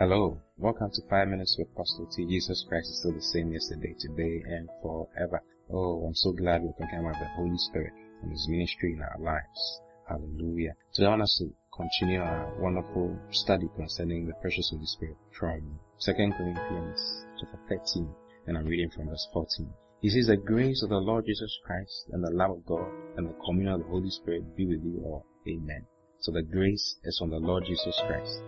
Hello, welcome to 5 Minutes with Pastor T. Jesus Christ is still the same yesterday, today, and forever. Oh, I'm so glad we're talking about the Holy Spirit and His ministry in our lives. Hallelujah. Today I want us to continue our wonderful study concerning the precious Holy Spirit from 2 Corinthians chapter 13, and I'm reading from verse 14. He says, The grace of the Lord Jesus Christ and the love of God and the communion of the Holy Spirit be with you all. Amen. So the grace is from the Lord Jesus Christ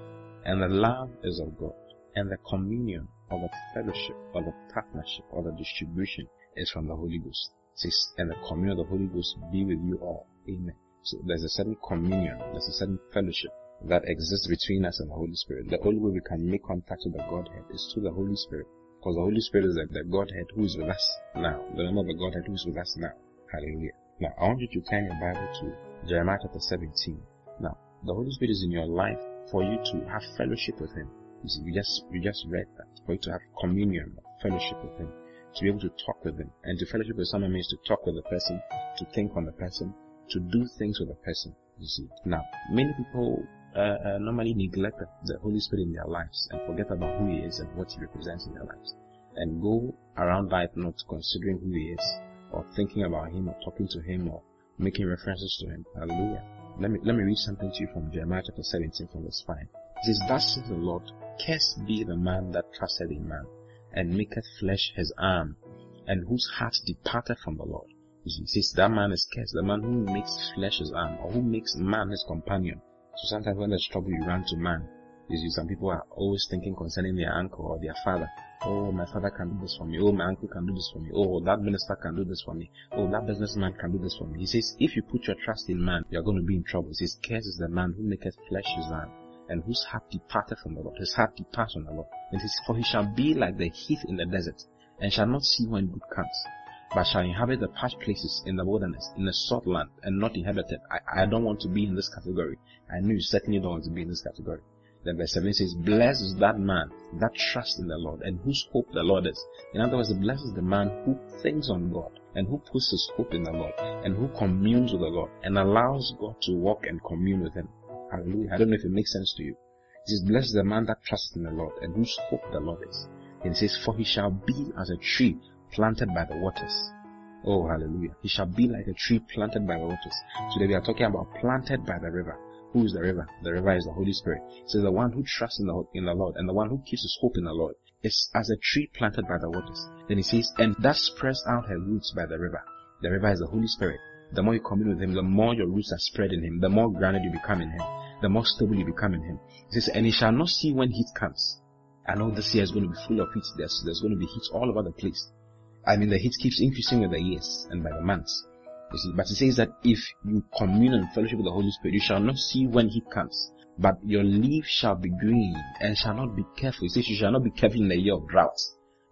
and the love is of God, and the communion or the fellowship or the partnership or the distribution is from the Holy Ghost. Says, and the communion of the Holy Ghost be with you all. Amen. So there's a certain communion, there's a certain fellowship that exists between us and the Holy Spirit. The only way we can make contact with the Godhead is through the Holy Spirit. Because the Holy Spirit is the, the Godhead who is with us now. The name of the Godhead who is with us now. Hallelujah. Now, I want you to turn your Bible to Jeremiah chapter 17. Now, the Holy Spirit is in your life for you to have fellowship with Him. You see, we just, we just read that. For you to have communion, fellowship with Him. To be able to talk with Him. And to fellowship with someone means to talk with the person, to think on the person, to do things with the person. You see. Now, many people uh, uh, normally neglect the Holy Spirit in their lives and forget about who He is and what He represents in their lives. And go around life not considering who He is, or thinking about Him, or talking to Him, or making references to Him. Hallelujah. Let me, let me read something to you from Jeremiah chapter 17 from verse 5. It says, Thus says the Lord, Cursed be the man that trusteth in man, and maketh flesh his arm, and whose heart departed from the Lord. You see, it says that man is cursed, the man who makes flesh his arm, or who makes man his companion. So sometimes when there's trouble, you run to man. You some people are always thinking concerning their uncle or their father. Oh, my father can do this for me. Oh, my uncle can do this for me. Oh, that minister can do this for me. Oh, that businessman can do this for me. He says, if you put your trust in man, you're going to be in trouble. He says, cursed is the man who maketh flesh his arm, and whose heart departeth from the Lord. His heart departs from the Lord. And says, for he shall be like the heath in the desert, and shall not see when good comes, but shall inhabit the parched places in the wilderness, in the salt land, and not inhabited. I, I don't want to be in this category. I know you certainly don't want to be in this category. Then verse 7 says, Blessed is that man that trusts in the Lord and whose hope the Lord is. In other words, blessed is the man who thinks on God and who puts his hope in the Lord and who communes with the Lord and allows God to walk and commune with him. Hallelujah. I don't know if it makes sense to you. It says, Blessed is the man that trusts in the Lord and whose hope the Lord is. And it says, For he shall be as a tree planted by the waters. Oh, hallelujah. He shall be like a tree planted by the waters. Today we are talking about planted by the river. Who is the river? The river is the Holy Spirit. So the one who trusts in the, in the Lord and the one who keeps his hope in the Lord is as a tree planted by the waters. Then he says, and that spreads out her roots by the river. The river is the Holy Spirit. The more you commune with him, the more your roots are spread in him, the more grounded you become in him, the more stable you become in him. He says, and he shall not see when heat comes. I know this year is going to be full of heat. There's, there's going to be heat all over the place. I mean, the heat keeps increasing with the years and by the months. You see, but it says that if you commune and fellowship with the Holy Spirit, you shall not see when he comes, but your leaf shall be green and shall not be careful. It says you shall not be careful in the year of drought,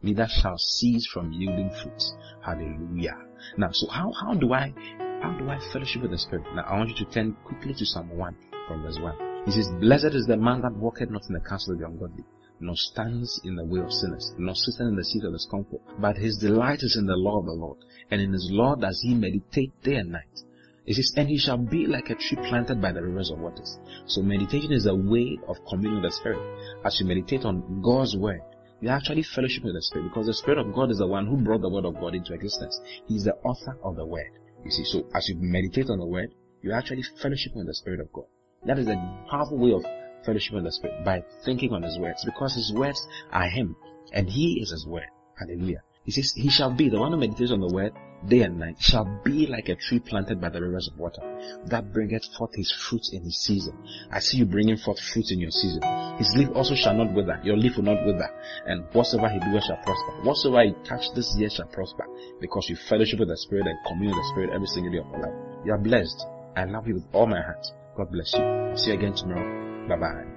neither shall cease from yielding fruit. Hallelujah. Now, so how, how do I, how do I fellowship with the Spirit? Now, I want you to turn quickly to Psalm 1 from verse 1. He says, Blessed is the man that walketh not in the counsel of the ungodly, nor stands in the way of sinners, nor sitteth in the seat of discomfort. But his delight is in the law of the Lord, and in his law does he meditate day and night. It says, and he shall be like a tree planted by the rivers of waters. So meditation is a way of communing with the Spirit. As you meditate on God's word, you're actually fellowship with the Spirit because the Spirit of God is the one who brought the word of God into existence. He's the author of the word. You see, so as you meditate on the word, you're actually fellowship with the Spirit of God. That is a powerful way of fellowship with the Spirit by thinking on His words because His words are Him and He is His word. Hallelujah. He says, He shall be, the one who meditates on the word day and night, shall be like a tree planted by the rivers of water, that bringeth forth his fruit in his season. I see you bringing forth fruit in your season. His leaf also shall not wither, your leaf will not wither, and whatsoever he doeth shall prosper. Whatsoever he touch this year shall prosper, because you fellowship with the Spirit and commune with the Spirit every single day of your life. You are blessed. I love you with all my heart. God bless you. See you again tomorrow. Bye bye.